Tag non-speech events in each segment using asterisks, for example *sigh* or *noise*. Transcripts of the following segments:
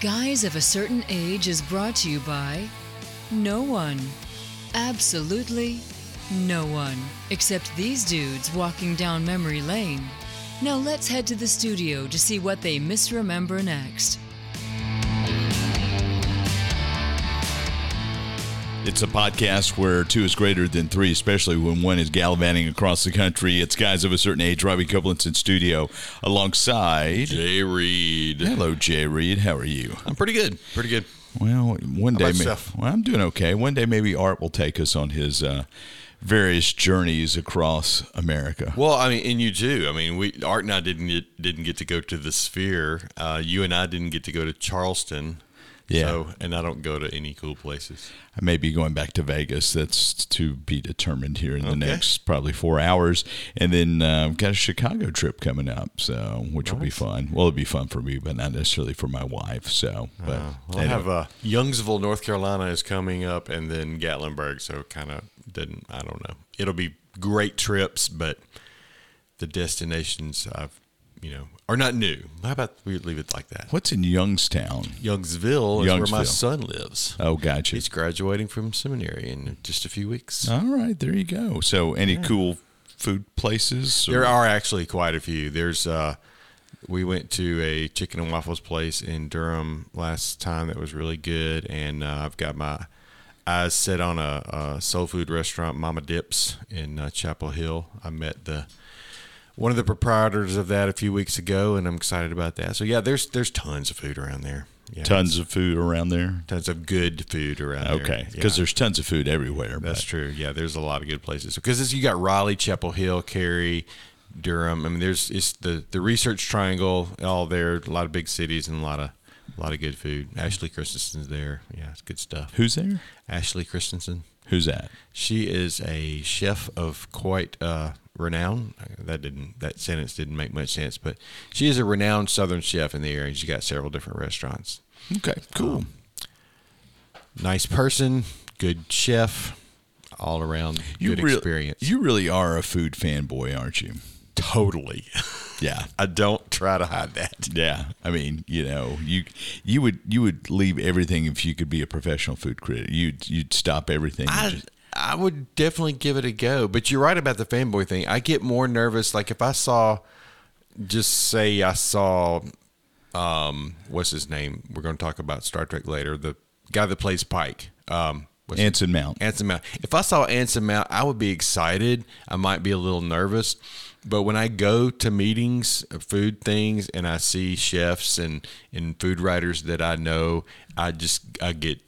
Guys of a Certain Age is brought to you by no one. Absolutely no one. Except these dudes walking down memory lane. Now let's head to the studio to see what they misremember next. It's a podcast where two is greater than three, especially when one is gallivanting across the country. It's guys of a certain age. Robbie Copeland's in studio alongside Jay Reed. Hello, Jay Reed. How are you? I'm pretty good. Pretty good. Well, one day, well, I'm doing okay. One day, maybe Art will take us on his uh, various journeys across America. Well, I mean, and you too. I mean, we Art and I didn't get, didn't get to go to the Sphere. Uh, you and I didn't get to go to Charleston. Yeah. So, and I don't go to any cool places. I may be going back to Vegas. That's to be determined here in the Okay. next probably four hours, and then uh, I've got a Chicago trip coming up, so which will be fun. Well, it'll be fun for me, but not necessarily for my wife. So, but Uh, Well, I have uh, Youngsville, North Carolina is coming up, and then Gatlinburg. So, kind of didn't. I don't know. It'll be great trips, but the destinations I've, you know, are not new. How about we leave it like that? what's in Youngstown? Youngsville is where my son lives. Oh, gotcha. He's graduating from seminary in just a few weeks. All right, there you go. So, any cool food places? or- There are actually quite a few. There's uh we went to a chicken and waffles place in Durham last time that was really good and uh, I've got my eyes set on a, a soul food restaurant Mama Dips in uh, Chapel Hill. I met the one of the proprietors of that a few weeks ago and I'm excited about that. So yeah, there's there's tons of food around there. Yeah, tons of food around there. tons of good food around there. Okay, because Yeah. there's tons of food everywhere. That's but- true. Yeah, there's a lot of good places because you got Raleigh, Chapel Hill, Cary, Durham. I mean, there's it's the the Research Triangle all there. A lot of big cities and a lot of a lot of good food. Ashley Christensen's there. Yeah, it's good stuff. Who's there? Ashley Christensen. Who's that? She is a chef of quite uh, renown. That didn't that sentence didn't make much sense, but she is a renowned Southern chef in the area. She's got several different restaurants. Okay, cool. Um, nice person, good chef, all around good real- experience. You really are a food fanboy, aren't you? totally. Yeah. *laughs* I don't try to hide that. Yeah, I mean, you know, you you would you would leave everything if you could be a professional food critic. You'd you'd stop everything. I just- I would definitely give it a go. But you're right about the fanboy thing. I get more nervous. Like if I saw, just say I saw, um, what's his name? We're going to talk about Star Trek later. The guy that plays Pike. Um, Anson Mount. Anson Mount. If I saw Anson Mount, I would be excited. I might be a little nervous. But when I go to meetings, uh, food things, and I see chefs and, and food writers that I know, I just I get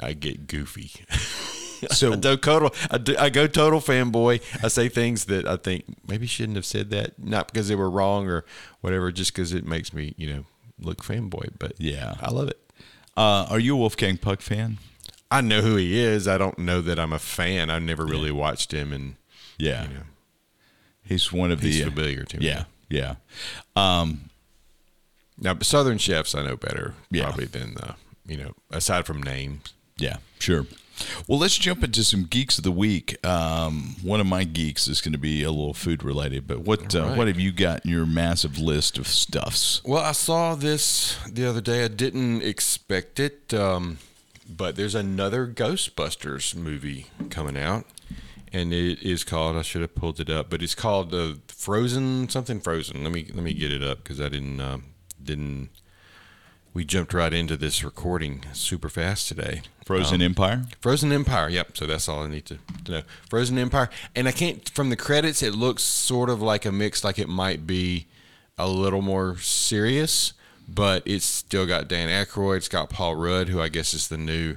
I get goofy. *laughs* *laughs* So- I go total I, do, I go total fanboy. I say things that I think maybe shouldn't have said that, not because they were wrong or whatever, just because it makes me you know look fanboy. But Yeah. I love it. Uh, are you a Wolfgang Puck fan? I know who he is. I don't know that I'm a fan. I've never really watched him, and Yeah, you know, he's one of he's the familiar to me. Yeah, yeah. Um, Now, Southern chefs I know better Yeah. probably than the you know aside from names. Yeah, sure. Well, let's jump into some geeks of the week. Um, one of my geeks is going to be a little food related, but what uh, what have you got in your massive list of stuffs? Well, I saw this the other day. I didn't expect it, um, but there's another Ghostbusters movie coming out, and it is called. I should have pulled it up, but it's called uh, Frozen something Frozen. Let me let me get it up because I didn't um, didn't. We jumped right into this recording super fast today. Frozen Um, Empire. Frozen Empire. Yep. So that's all I need to, to know. Frozen Empire. And I can't, from the credits, it looks sort of like a mix, like it might be a little more serious, but it's still got Dan Aykroyd. It's got Paul Rudd, who I guess is the new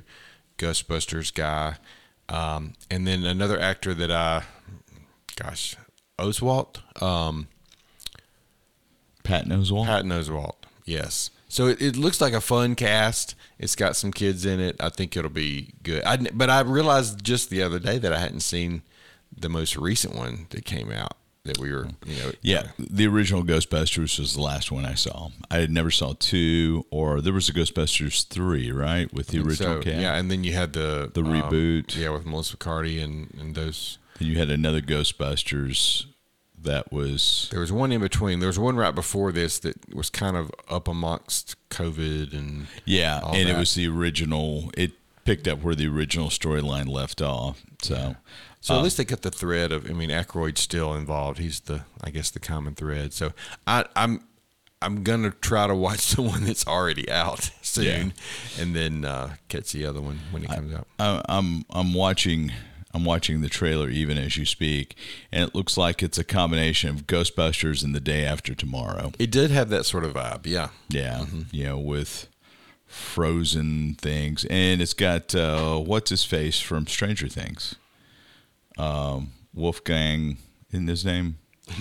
Ghostbusters guy. Um, and then another actor that I, gosh, Oswalt. Um, Pat Oswalt. Patton Oswalt. Yes. So it, it looks like a fun cast. It's got some kids in it. I think it'll be good. I, but I realized just the other day that I hadn't seen the most recent one that came out that we were, you know. Yeah, the original Ghostbusters was the last one I saw. I had never saw two, or there was a Ghostbusters three, right, with the original So, cast. yeah, and then you had the The um, reboot. yeah, with Melissa McCarthy and and those. Then you had another Ghostbusters that was There was one in between. There was one right before this that was kind of up amongst COVID and yeah, and it was the original. It picked up where the original storyline left off. So So at least they cut the thread of. I mean, Aykroyd's still involved. He's the, I guess, the common thread. So I, I'm, I'm gonna try to watch *laughs* the one that's already out soon, and then uh, catch the other one when it comes out. I, I'm I'm watching I'm watching the trailer even as you speak, and it looks like it's a combination of Ghostbusters and The Day After Tomorrow. It did have that sort of vibe. Yeah. Yeah, you know, with frozen things, and it's got uh, what's his face from Stranger Things, um, Wolfgang, in his name. *laughs*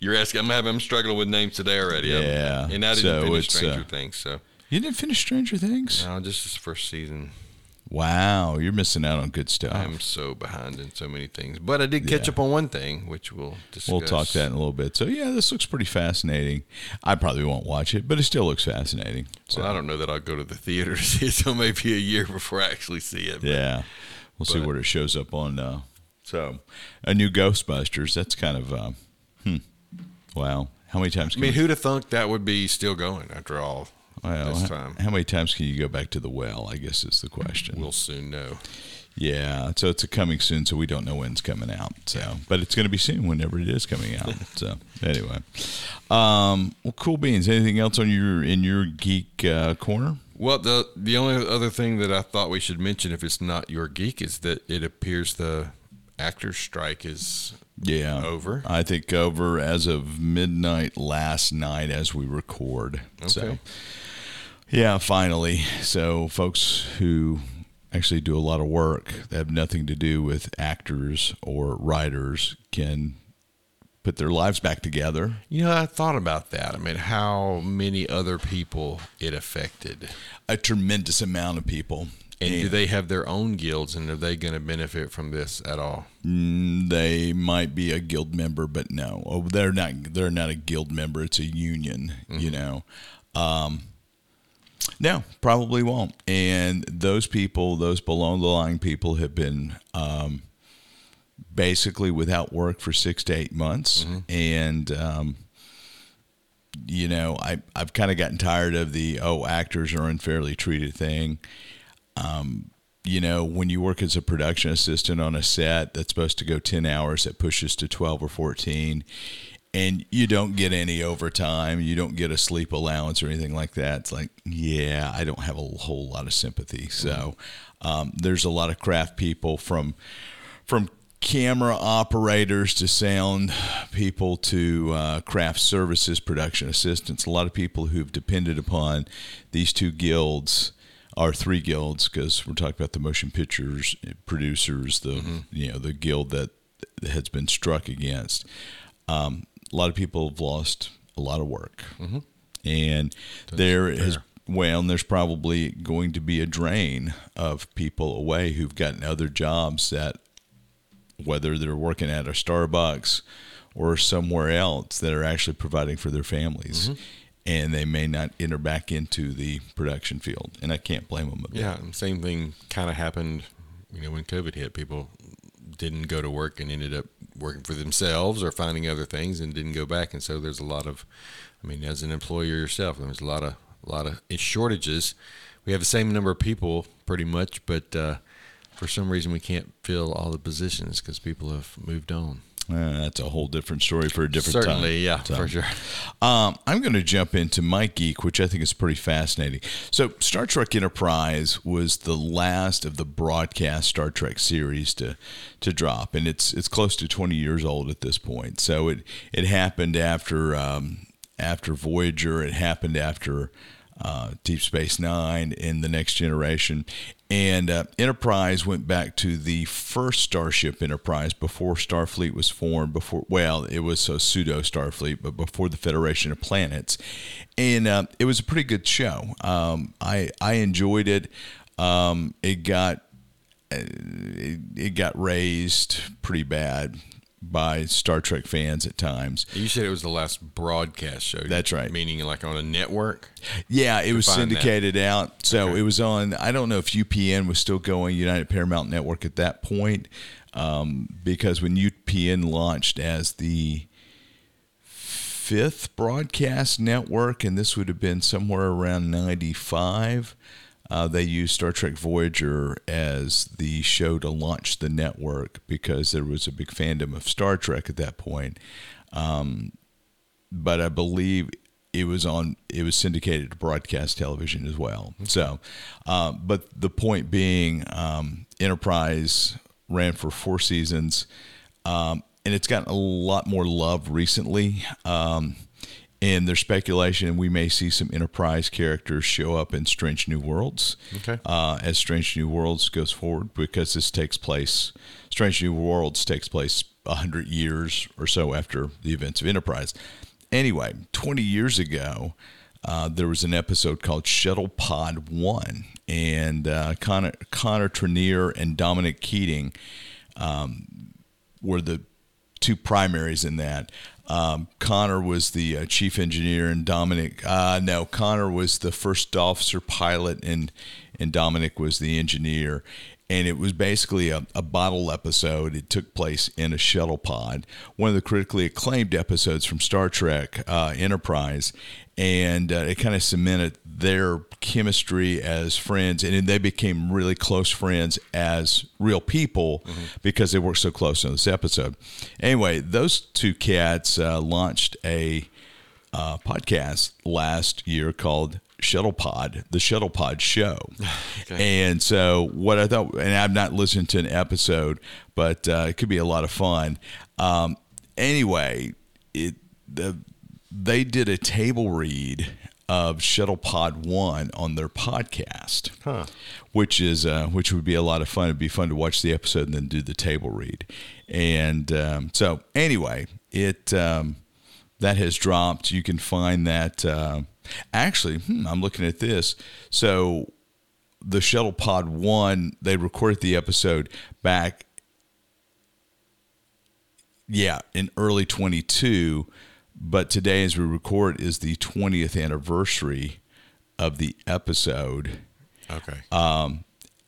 You're asking. I'm having. I'm struggling with names today already. Yeah. And I didn't So finish Stranger uh, Things. So You didn't finish Stranger Things? no, just this first season. Wow, you're missing out on good stuff. I'm so behind in so many things, but I did catch Yeah. up on one thing, which we'll discuss. We'll talk that in a little bit. So yeah, this looks pretty fascinating. I probably won't watch it, but it still looks fascinating. So Well, I don't know that I'll go to the theater to see *laughs* it, so maybe a year before I actually see it. but- yeah, we'll see But- where it shows up on. Uh, so a new Ghostbusters. That's kind of uh, hmm. Wow, how many times? I mean, we- who'd have thunk that would be still going after all well, this how, time? how many times can you go back to the well? I guess is the question. We'll soon know. Yeah, so it's a coming soon, so we don't know when it's coming out. So, but it's going to be soon, whenever it is coming out. *laughs* so, anyway, um, well, cool beans. Anything else on your in your geek uh, corner? Well, the the only other thing that I thought we should mention, if it's not your geek, is that it appears the actors' strike is Yeah, Over? I think over as of midnight last night, as we record. So, Okay. Yeah, finally. So, folks who actually do a lot of work that have nothing to do with actors or writers can put their lives back together. You know, I thought about that. I mean, how many other people it affected, A tremendous amount of people. and do they have their own guilds, and are they going to benefit from this at all? Mm, they might be a guild member, but no, oh, they're not. They're not a guild member. It's a union. You know. Um, no, probably won't. And those people, those below the line people, have been um, basically without work for six to eight months, and um, you know, I I've kind of gotten tired of the oh actors are unfairly treated thing. You know, when you work as a production assistant on a set that's supposed to go 10 hours, that pushes to 12 or 14, and you don't get any overtime, you don't get a sleep allowance or anything like that. It's like, yeah, I don't have a whole lot of sympathy. So um, there's a lot of craft people from from camera operators to sound people to uh, craft services production assistants a lot of people who've depended upon these two guilds or three guilds because we're talking about the motion pictures producers the you know the guild that has been struck against um, a lot of people have lost a lot of work mm-hmm. and there has well and there's probably going to be a drain of people away who've gotten other jobs that whether they're working at a Starbucks or somewhere else that are actually providing for their families. Mm-hmm. And they may not enter back into the production field. And I can't blame them. Yeah, same thing kind of happened. You know, when COVID hit, people didn't go to work and ended up working for themselves or finding other things and didn't go back. And so there's a lot of, I mean, as an employer yourself, there's a lot of a lot of shortages. We have the same number of people pretty much, but uh, for some reason we can't fill all the positions because people have moved on. Uh, that's a whole different story for a different time. Certainly, yeah, So- for sure. Um, I'm going to jump into my geek, which I think is pretty fascinating. So, Star Trek Enterprise was the last of the broadcast Star Trek series to to drop, and it's it's close to 20 years old at this point. So it it happened after um, after Voyager. It happened after uh, Deep Space Nine and the Next Generation. And uh, Enterprise went back to the first Starship Enterprise before Starfleet was formed. Before, well, it was a pseudo Starfleet, but before the Federation of Planets, and uh, it was a pretty good show. Um, I I enjoyed it. Um, it got it, it got raised pretty bad by Star Trek fans at times. You said it was the last broadcast show. That's right. Meaning like on a network. Yeah, it was find that. syndicated out. So Okay. it was on. I don't know if UPN was still going, United Paramount Network at that point, um, because when UPN launched as the fifth broadcast network, and this would have been somewhere around 95. Uh, they used Star Trek Voyager as the show to launch the network because there was a big fandom of Star Trek at that point. Um, but I believe it was on it was syndicated to broadcast television as well. So, uh, but the point being, um, Enterprise ran for four seasons, um, and it's gotten a lot more love recently. Um, and there's speculation we may see some Enterprise characters show up in Strange New Worlds Okay. uh, as Strange New Worlds goes forward because this takes place. Strange New Worlds takes place hundred years or so after the events of Enterprise. Anyway, 20 years ago, uh, there was an episode called Shuttle Pod One, and uh, Connor, Connor Trinneer and Dominic Keating were the two primaries in that. Um, Connor was the uh, chief engineer, and Dominic. Uh, no, Connor was the first officer pilot, and and Dominic was the engineer. And it was basically a, a bottle episode. It took place in a shuttle pod, one of the critically acclaimed episodes from Star Trek uh, Enterprise, and uh, it kind of cemented their chemistry as friends, and then they became really close friends as real people because they worked so close on this episode. Anyway, those two cats uh, launched a uh, podcast last year called Shuttle Pod, the Shuttle Pod Show. *sighs* And so, what I thought, and I've not listened to an episode, but uh, it could be a lot of fun. Um, anyway, it the they did a table read of Shuttle Pod One on their podcast, Huh. which is uh, which would be a lot of fun. It'd be fun to watch the episode and then do the table read. And um, so, anyway, it um, that has dropped. You can find that. Uh, actually, hmm, I'm looking at this. So, the Shuttle Pod One, they recorded the episode back yeah, in early 22. But today, as we record, is the 20th anniversary of the episode. Okay. Um,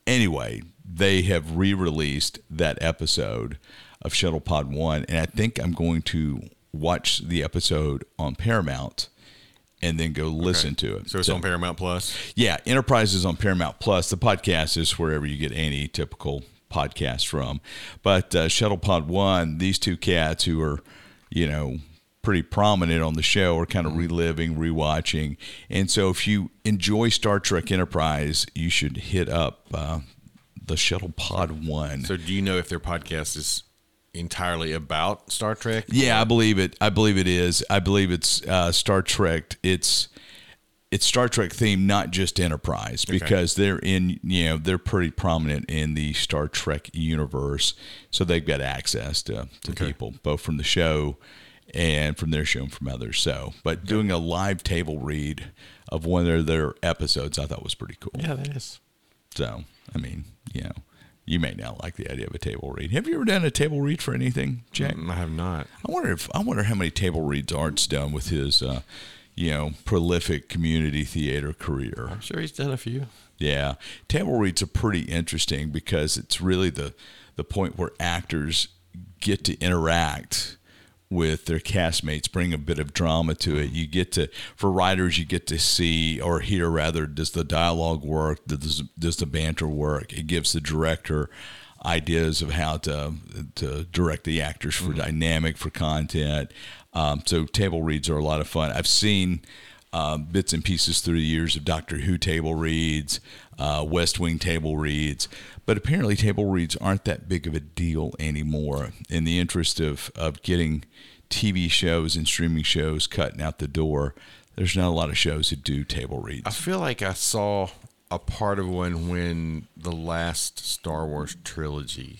anyway, they have re released that episode of Shuttle Pod 1. And I think I'm going to watch the episode on Paramount and then go listen Okay. to it. so it's on Paramount Plus. Yeah, Enterprise is on Paramount Plus. The podcast is wherever you get any typical podcast from. But uh, Shuttle Pod One, these two cats who are, you know, pretty prominent on the show are kind of reliving, rewatching. And so if you enjoy Star Trek Enterprise, you should hit up uh, the Shuttle Pod One. So do you know if their podcast is entirely about Star Trek? Yeah, I believe it. I believe it is. I believe it's uh, Star Trek. It's it's Star Trek theme, not just Enterprise, because they're in you know they're pretty prominent in the Star Trek universe, so they've got access to to Okay. people both from the show and from their show and from others. So, but doing a live table read of one of their episodes, I thought was pretty cool. Yeah, that is. So, I mean, you know, you may not like the idea of a table read. Have you ever done a table read for anything, Jack? I have not. I wonder if I wonder how many table reads Art's done with his, uh, you know, prolific community theater career. I'm sure he's done a few. Yeah, table reads are pretty interesting because it's really the the point where actors get to interact with their castmates, bring a bit of drama to it. You get to, for writers, you get to see or hear rather, does the dialogue work? Does does the banter work? It gives the director ideas of how to to direct the actors for dynamic for content. Um, so table reads are a lot of fun. I've seen uh, bits and pieces through the years of Doctor Who table reads, uh, West Wing table reads, but apparently table reads aren't that big of a deal anymore. In the interest of of getting TV shows and streaming shows cutting out the door, there's not a lot of shows that do table reads. I feel like I saw a part of one when the last Star Wars trilogy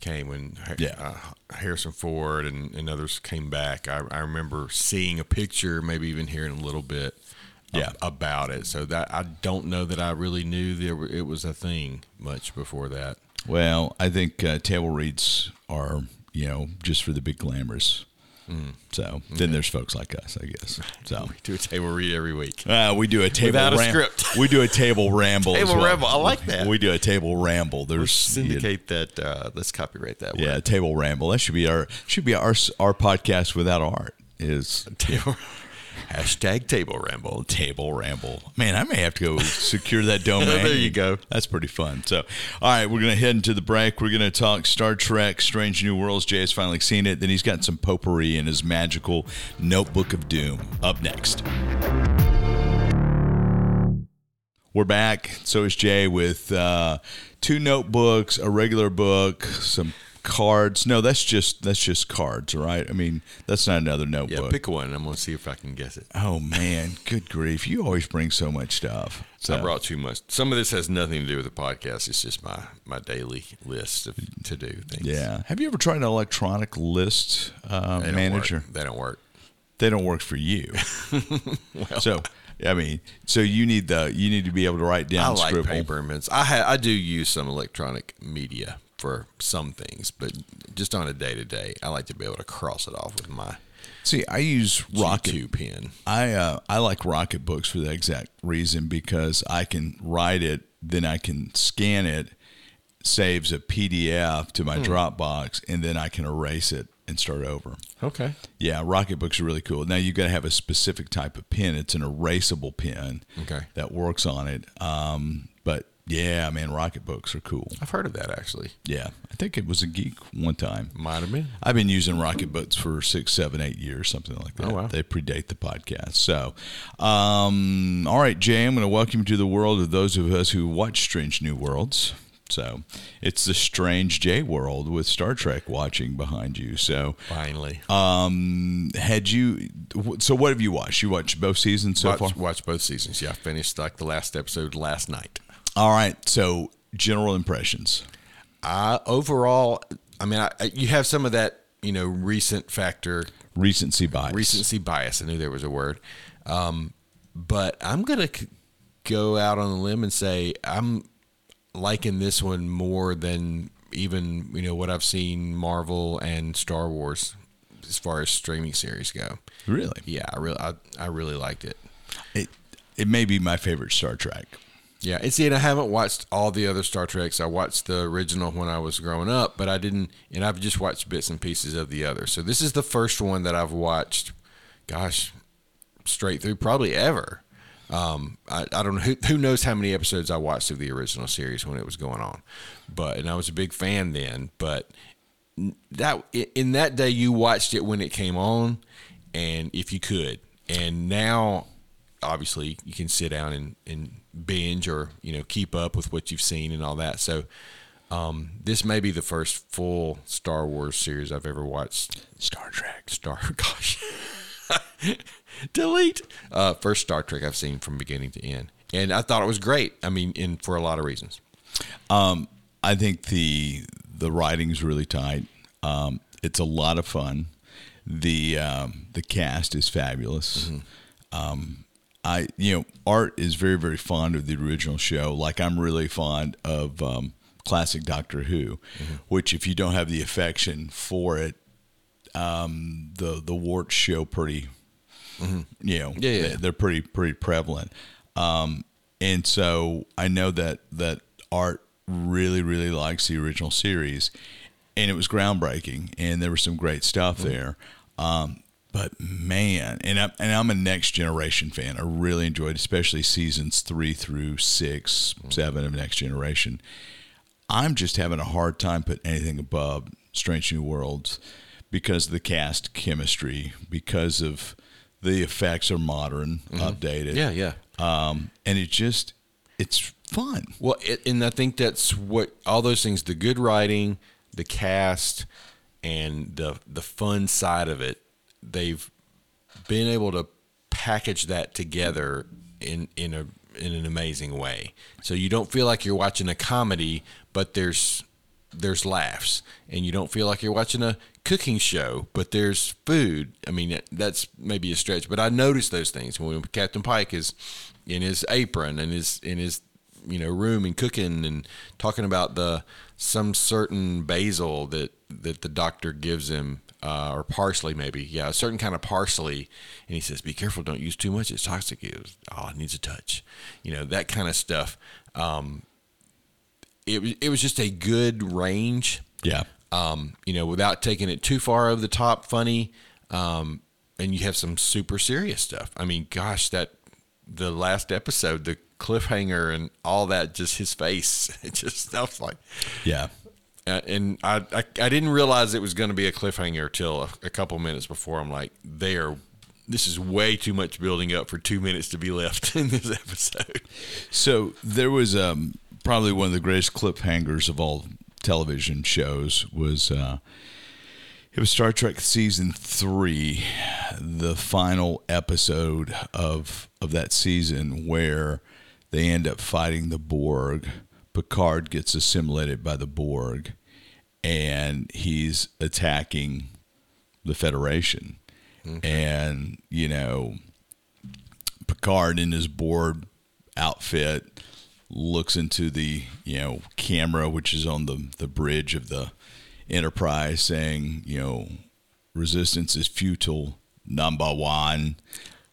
came when Yeah. uh, Harrison Ford and, and others came back. I, I remember seeing a picture, maybe even hearing a little bit Yeah. about it. So that I don't know that I really knew there were, it was a thing much before that. Well, I think uh, table reads are you know just for the big glamours. Mm. So then there's folks like us, I guess. *laughs* So We do a table read every week. Uh, we do a table Without a ram- script. We do a table ramble. as Table well. ramble, I like that. We do a table ramble. There's Let's syndicate that. Uh, let's copyright that. yeah, word. table ramble. That should be our should be our our podcast without art. is *laughs* Table, hashtag table ramble. Table Ramble. Man, I may have to go secure that *laughs* domain. There you go. That's pretty fun. So, all right, we're going to head into the break. We're going to talk Star Trek Strange New Worlds. Jay has finally seen it. Then he's got some potpourri in his magical Notebook of Doom up next. We're back. So is Jay with uh, two notebooks, a regular book, some cards. No, that's just that's just cards, right? I mean, that's not another notebook. Yeah, pick one. I'm gonna see if I can guess it. Oh man, *laughs* good grief! You always bring so much stuff. So, I brought too much. Some of this has nothing to do with the podcast. It's just my my daily list of to do things. yeah. Have you ever tried an electronic list uh, They manager? Work. They don't work. They don't work for you. *laughs* so I mean, so you need the you need to be able to write down I like scribble. paper. I ha- I do use some electronic media for some things, but just on a day to day, I like to be able to cross it off with my See, I use Rocket. Rocket pen. I uh, I like Rocket books for the exact reason because I can write it, then I can scan it, saves a PDF to Hmm. my Dropbox, and then I can erase it and start over. Okay. Yeah, Rocket books are really cool. Now you've got to have a specific type of pen. It's an erasable pen Okay. that works on it. Um, but yeah, man, Rocket books are cool. I've heard of that actually. Yeah, I think it was a geek one time. Might have been. I've been using Rocket Books for six, seven, eight years, something like that. Oh, wow. They predate the podcast. So, um, all right, Jay, I'm going to welcome you to the world of those of us who watch Strange New Worlds. So, it's the Strange J world with Star Trek watching behind you. So, Finally. um, had you? So, what have you watched? You watched both seasons so far. watch, watch both seasons. Yeah, I finished like the last episode last night. All right. So, general impressions. I overall, I mean, I, I- you have some of that, you know, recent factor, Recency bias. recency bias. I knew there was a word, um, but I'm gonna c- go out on a limb and say I'm liking this one more than even you know what I've seen Marvel and Star Wars as far as streaming series go. Really? Yeah, I really, I, I really liked it. It, it may be my favorite Star Trek. Yeah, and see, and I haven't watched all the other Star Treks. I watched the original when I was growing up, but I didn't, and I've just watched bits and pieces of the other. So this is the first one that I've watched, gosh, straight through, probably ever. Um, I, I don't know who, who knows how many episodes I watched of the original series when it was going on, but and I was a big fan then. But that in that day you watched it when it came on, and if you could, and now obviously you can sit down and, and binge or you know keep up with what you've seen and all that. So um, this may be the first full Star Wars series I've ever watched. Star Trek. Star, *laughs* gosh, *laughs* delete. Uh, first Star Trek I've seen from beginning to end, and I thought it was great. I mean, in for a lot of reasons. Um, I think the the writing's really tight. Um, it's a lot of fun. The um, the cast is fabulous. Um, I you know Art is very very fond of the original show. Like I'm really fond of um, classic Doctor Who, which if you don't have the affection for it, um, the the warts show pretty. You know, Yeah, yeah. they- they're pretty pretty prevalent. Um, and so I know that that Art really really likes the original series, and it was groundbreaking, and there was some great stuff there. Um, but man, and I'm, and I'm a next generation fan. I really enjoyed, especially seasons three through six, seven of Next Generation. I'm just having a hard time putting anything above Strange New Worlds because of the cast chemistry, because of the effects are modern, updated. Yeah, yeah. Um, and it just, it's fun. Well, it, and I think that's what all those things the good writing, the cast, and the the fun side of it they've been able to package that together in in a in an amazing way. So you don't feel like you're watching a comedy, but there's there's laughs, and you don't feel like you're watching a cooking show, but there's food. I mean, that's maybe a stretch, but I noticed those things when Captain Pike is in his apron and his in his you know room and cooking and talking about the some certain basil that that the doctor gives him uh, or parsley maybe yeah a certain kind of parsley and he says be careful don't use too much it's toxic he goes oh it needs a touch you know that kind of stuff um, it, was- it was just a good range Yeah. um, you know, without taking it too far over the top, funny. Um, and you have some super serious stuff. I mean, gosh, that the last episode, the cliffhanger and all that, just his face, *laughs* it just stuff like Yeah. Uh, and I, I I didn't realize it was going to be a cliffhanger till a, a couple minutes before. I'm like, they are. This is way too much building up for two minutes to be left *laughs* in this episode. So there was um, probably one of the greatest cliffhangers of all television shows was uh, it was Star Trek season three, the final episode of of that season where they end up fighting the Borg. Picard gets assimilated by the Borg, and he's attacking the Federation. And you know, Picard in his Borg outfit looks into the you know camera which is on the the bridge of the Enterprise saying you know resistance is futile number one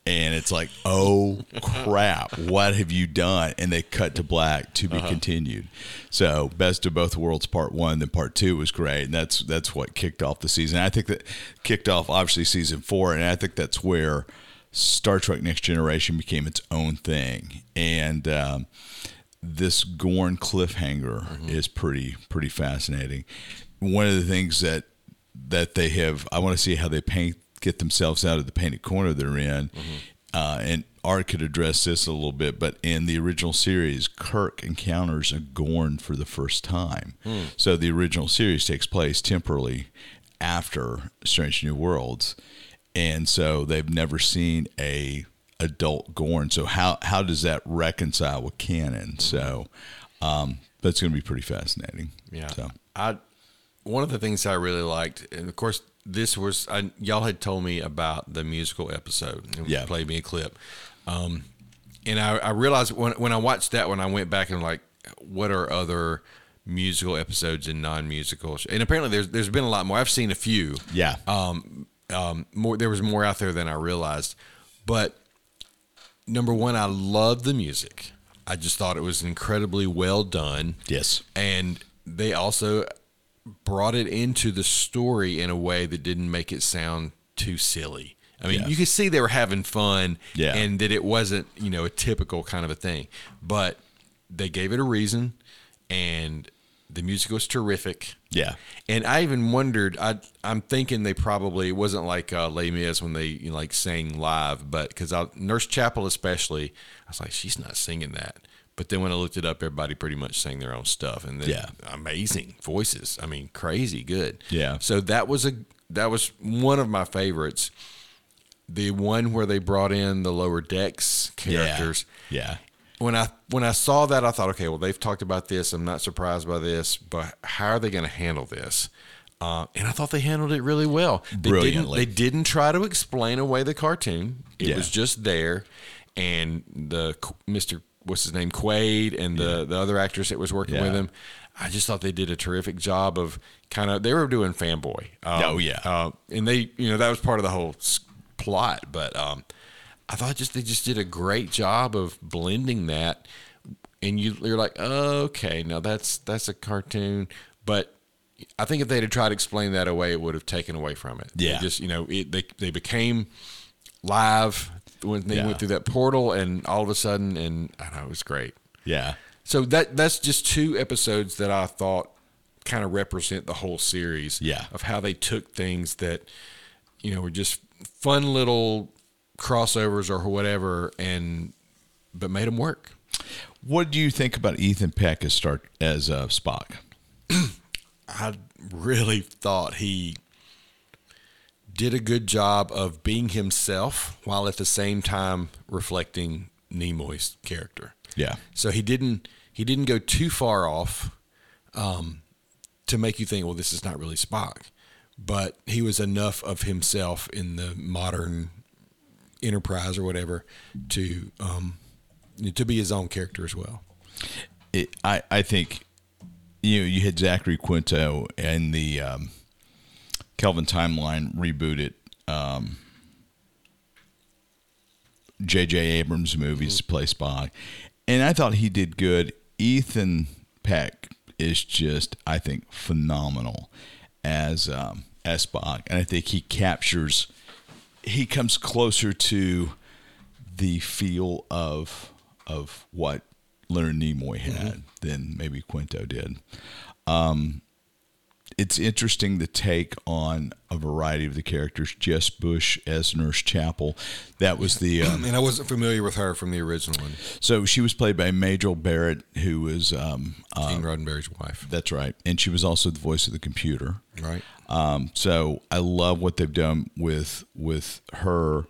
and it's like oh crap what have you done? And they cut to black to be continued. So best of both worlds part one then part two was great and that's that's what kicked off the season. I think that kicked off obviously season four and i think that's where Star Trek Next Generation became its own thing, and um, this Gorn cliffhanger is pretty pretty fascinating. One of the things that that they have, I want to see how they paint get themselves out of the painted corner they're in, uh, and Art could address this a little bit, but in the original series, Kirk encounters a Gorn for the first time. So the original series takes place temporally after Strange New Worlds, and so they've never seen a adult Gorn. So how how does that reconcile with canon? So um, that's going to be pretty fascinating. Yeah. So I one of the things I really liked, and of course, this was I, y'all had told me about the musical episode. and Yeah. played me a clip, um, and I, I realized when when I watched that one, I went back and like, what are other musical episodes and non-musical? And apparently, there's there's been a lot more. I've seen a few. yeah, Um, um, more there was more out there than I realized, but number one, I love the music. I just thought it was incredibly well done yes, and they also brought it into the story in a way that didn't make it sound too silly. I mean, Yeah. you could see they were having fun, Yeah. and that it wasn't, you know, a typical kind of a thing. But they gave it a reason, and the music was terrific. yeah, And I even wondered. I I'm thinking they probably it wasn't like uh, Les Mis when they you know, like sang live, but because Nurse Chapel especially, I was like, she's not singing that. But then when I looked it up, everybody pretty much sang their own stuff, and then Yeah. amazing voices. I mean, crazy good. Yeah. So that was a that was one of my favorites. The one where they brought in the lower decks characters yeah, when I when I saw that, I thought, okay, well, they've talked about this. I'm not surprised by this, but how are they going to handle this? Uh, and I thought they handled it really well. They Brilliantly. Didn't, they didn't try to explain away the cartoon. It Yeah. was just there, and the Mister what's his name Quaid and the the other actress that was working Yeah. with him. I just thought they did a terrific job of kind of they were doing fanboy. Um, Oh, yeah. uh, and they you know that was part of the whole plot, but um, I thought just they just did a great job of blending that, and you you're like, oh, okay, now that's that's a cartoon, but I think if they had tried to explain that away, it would have taken away from it. They Yeah. just you know it, they they became live when they Yeah. went through that portal, and all of a sudden, and I know, it was great. yeah. So that that's just two episodes that I thought kind of represent the whole series. Yeah. Of how they took things that, you know, were just fun little crossovers or whatever, and but made them work. What do you think about Ethan Peck as start as uh, Spock? *clears throat* I really thought he did a good job of being himself while at the same time reflecting Nimoy's character. Yeah, So he didn't he didn't go too far off um, to make you think, well, this is not really Spock. But he was enough of himself in the modern Enterprise or whatever to um, to be his own character as well. it, I I think you know you had Zachary Quinto and the um, Kelvin Timeline rebooted um, J.J. Abrams movies to play Spock, and I thought he did good. Ethan Peck is just I think phenomenal as um, as Spock, and I think he captures he comes closer to the feel of of what Leonard Nimoy had than maybe Quinto did. Um, it's interesting the take on a variety of the characters. Jess Bush as Nurse Chapel, that was the um, And I wasn't familiar with her from the original one, so she was played by Majel Barrett, who was um, Gene Roddenberry's wife. that's right, and she was also the voice of the computer. Right. Um, so I love what they've done with with her.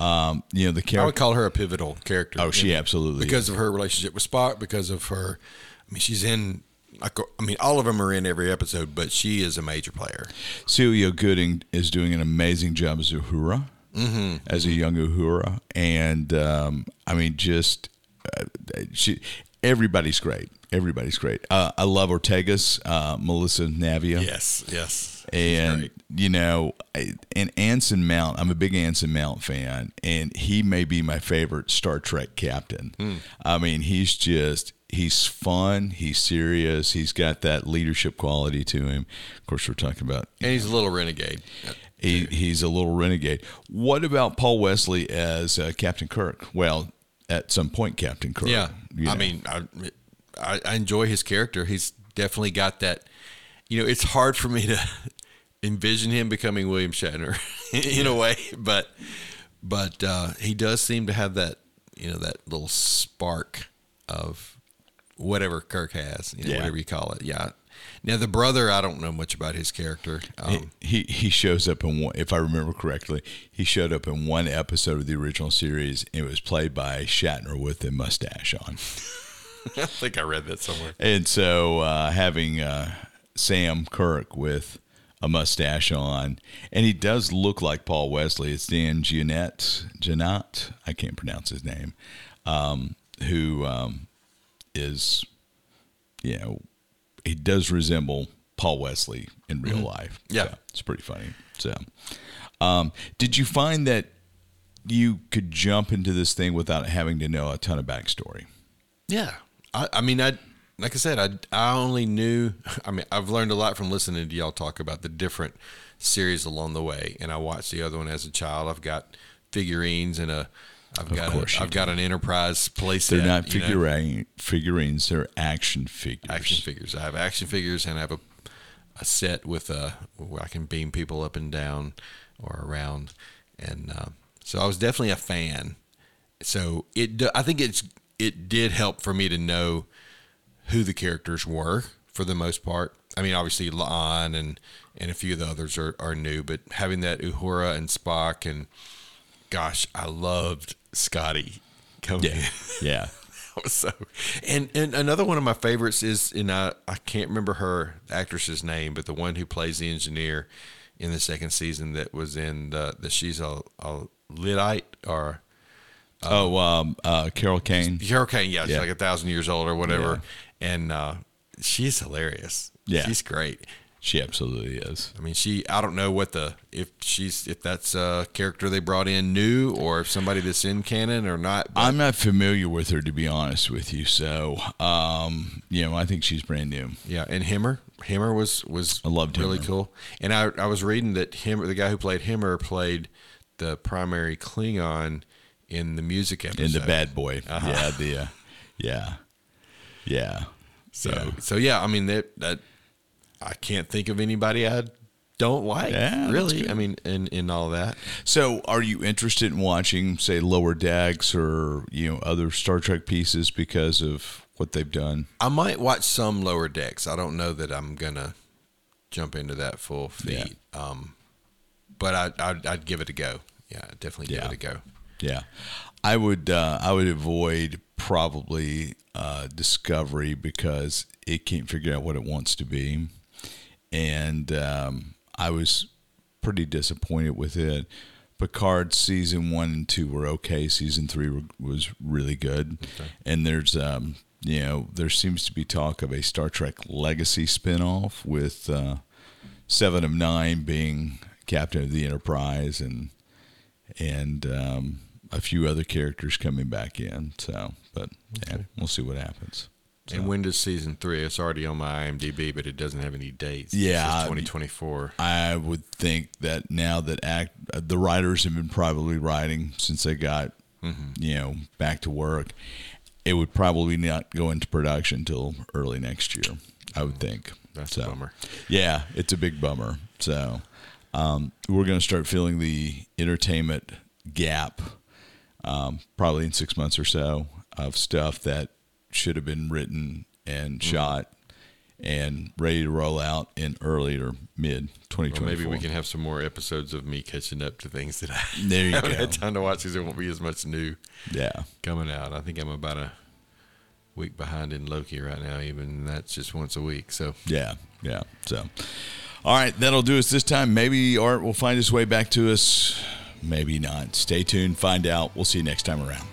Um, you know the character. I would call her a pivotal character. Oh, she absolutely because of her relationship with Spock, because of her. I mean, she's in. I mean, all of them are in every episode, but she is a major player. Celia Gooding is doing an amazing job as Uhura, mm-hmm. as a young Uhura, and um, I mean, just uh, she. Everybody's great. Everybody's great. Uh, I love Ortega's uh, Melissa Navia. Yes, yes. and you know, I- and Anson Mount. I'm a big Anson Mount fan, and he may be my favorite Star Trek captain. Hmm. I mean, he's just he's fun. He's serious. He's got that leadership quality to him. Of course, we're talking about and he's a little renegade. he, he's a little renegade. What about Paul Wesley as uh, Captain Kirk? Well, at some point, Captain Kirk. Yeah, you I mean, I, I I enjoy his character. He's definitely got that. You know, it's hard for me to *laughs* envision him becoming William Shatner *laughs* in a way, but but uh, he does seem to have that you know that little spark of whatever Kirk has, you know, Yeah. whatever you call it. Yeah. Now the brother, I don't know much about his character. Um, he he shows up in one. If I remember correctly, he showed up in one episode of the original series. And it was played by Shatner with a mustache on. *laughs* I think I read that somewhere. And so uh, having uh, Sam Kirk with a mustache on, and he does look like Paul Wesley. It's Dan Jeannotte, Jeannotte, I can't pronounce his name, um, who um, is, you know, he does resemble Paul Wesley in real life. Yeah. So it's pretty funny. So, um, did you find that you could jump into this thing without having to know a ton of backstory? Yeah, I, I mean, I like I said, I I only knew. *laughs* I mean, I've learned a lot from listening to y'all talk about the different series along the way, and I watched the other one as a child. I've got figurines and a. I've got course a, I've got an Enterprise playset. They're not you know, figurine, figurines; they're action figures. action figures. I have action figures, and I have a a set with a where I can beam people up and down or around, and uh, so I was definitely a fan. So it, I think it's it did help for me to know who the characters were for the most part. I mean, obviously La'an and and a few of the others are, are new, but having that Uhura and Spock and gosh, I loved Scotty coming in. Yeah, *laughs* yeah. *laughs* so and and another one of my favorites is and I, I can't remember her actress's name but the one who plays the engineer in the second season that was in the, the she's a, a lidite or oh, um, uh, Carol Kane. Carol Kane yeah she's Yeah. like a thousand years old or whatever and uh, she's hilarious Yeah. she's great She absolutely is. I mean she I don't know what the if she's if that's a character they brought in new or if somebody that's in canon or not but I'm not familiar with her to be honest with you, so um, you know, I think she's brand new. Yeah, and Hemmer, Hemmer was was I loved really Hemmer. cool. And I I was reading that Hemmer, the guy who played Hemmer, played the primary Klingon in the music episode. In the Bad Boy, Uh-huh. yeah, the uh, yeah, yeah. So yeah. so yeah, I mean that that I can't think of anybody I don't like. Yeah, really. I mean, in in all that. So, are you interested in watching, say, Lower Decks or you know other Star Trek pieces because of what they've done? I might watch some lower decks. I don't know that I'm gonna jump into that full feed. Um, but I I'd, I'd give it a go. Yeah, definitely give Yeah. it a go. Yeah, I would. Uh, I would avoid probably uh, Discovery because it can't figure out what it wants to be, and um, I was pretty disappointed with it. Picard season one and two were okay. Season three were, was really good, and there's um, you know there seems to be talk of a Star Trek Legacy spinoff with uh, Seven of Nine being captain of the Enterprise and and um, a few other characters coming back in. So, but yeah, we'll see what happens. And when does season three? It's already on my IMDb, but it doesn't have any dates. Yeah. 2024. I would think that now that act uh, the writers have been probably writing since they got you know back to work, it would probably not go into production until early next year. I would think. That's So, a bummer. Yeah, it's a big bummer. So um, we're going to start feeling the entertainment gap um, probably in six months or so of stuff that should have been written and Mm-hmm. shot and ready to roll out in early or mid Or 2024. maybe we can have some more episodes of me catching up to things that I There you *laughs* haven't go. had time to watch because there won't be as much new Yeah. coming out. I think I'm about a week behind in Loki right now, even that's just once a week. So Yeah. Yeah. So, all right, that'll do us this time. Maybe Art will find his way back to us. Maybe not. Stay tuned. Find out. We'll see you next time around.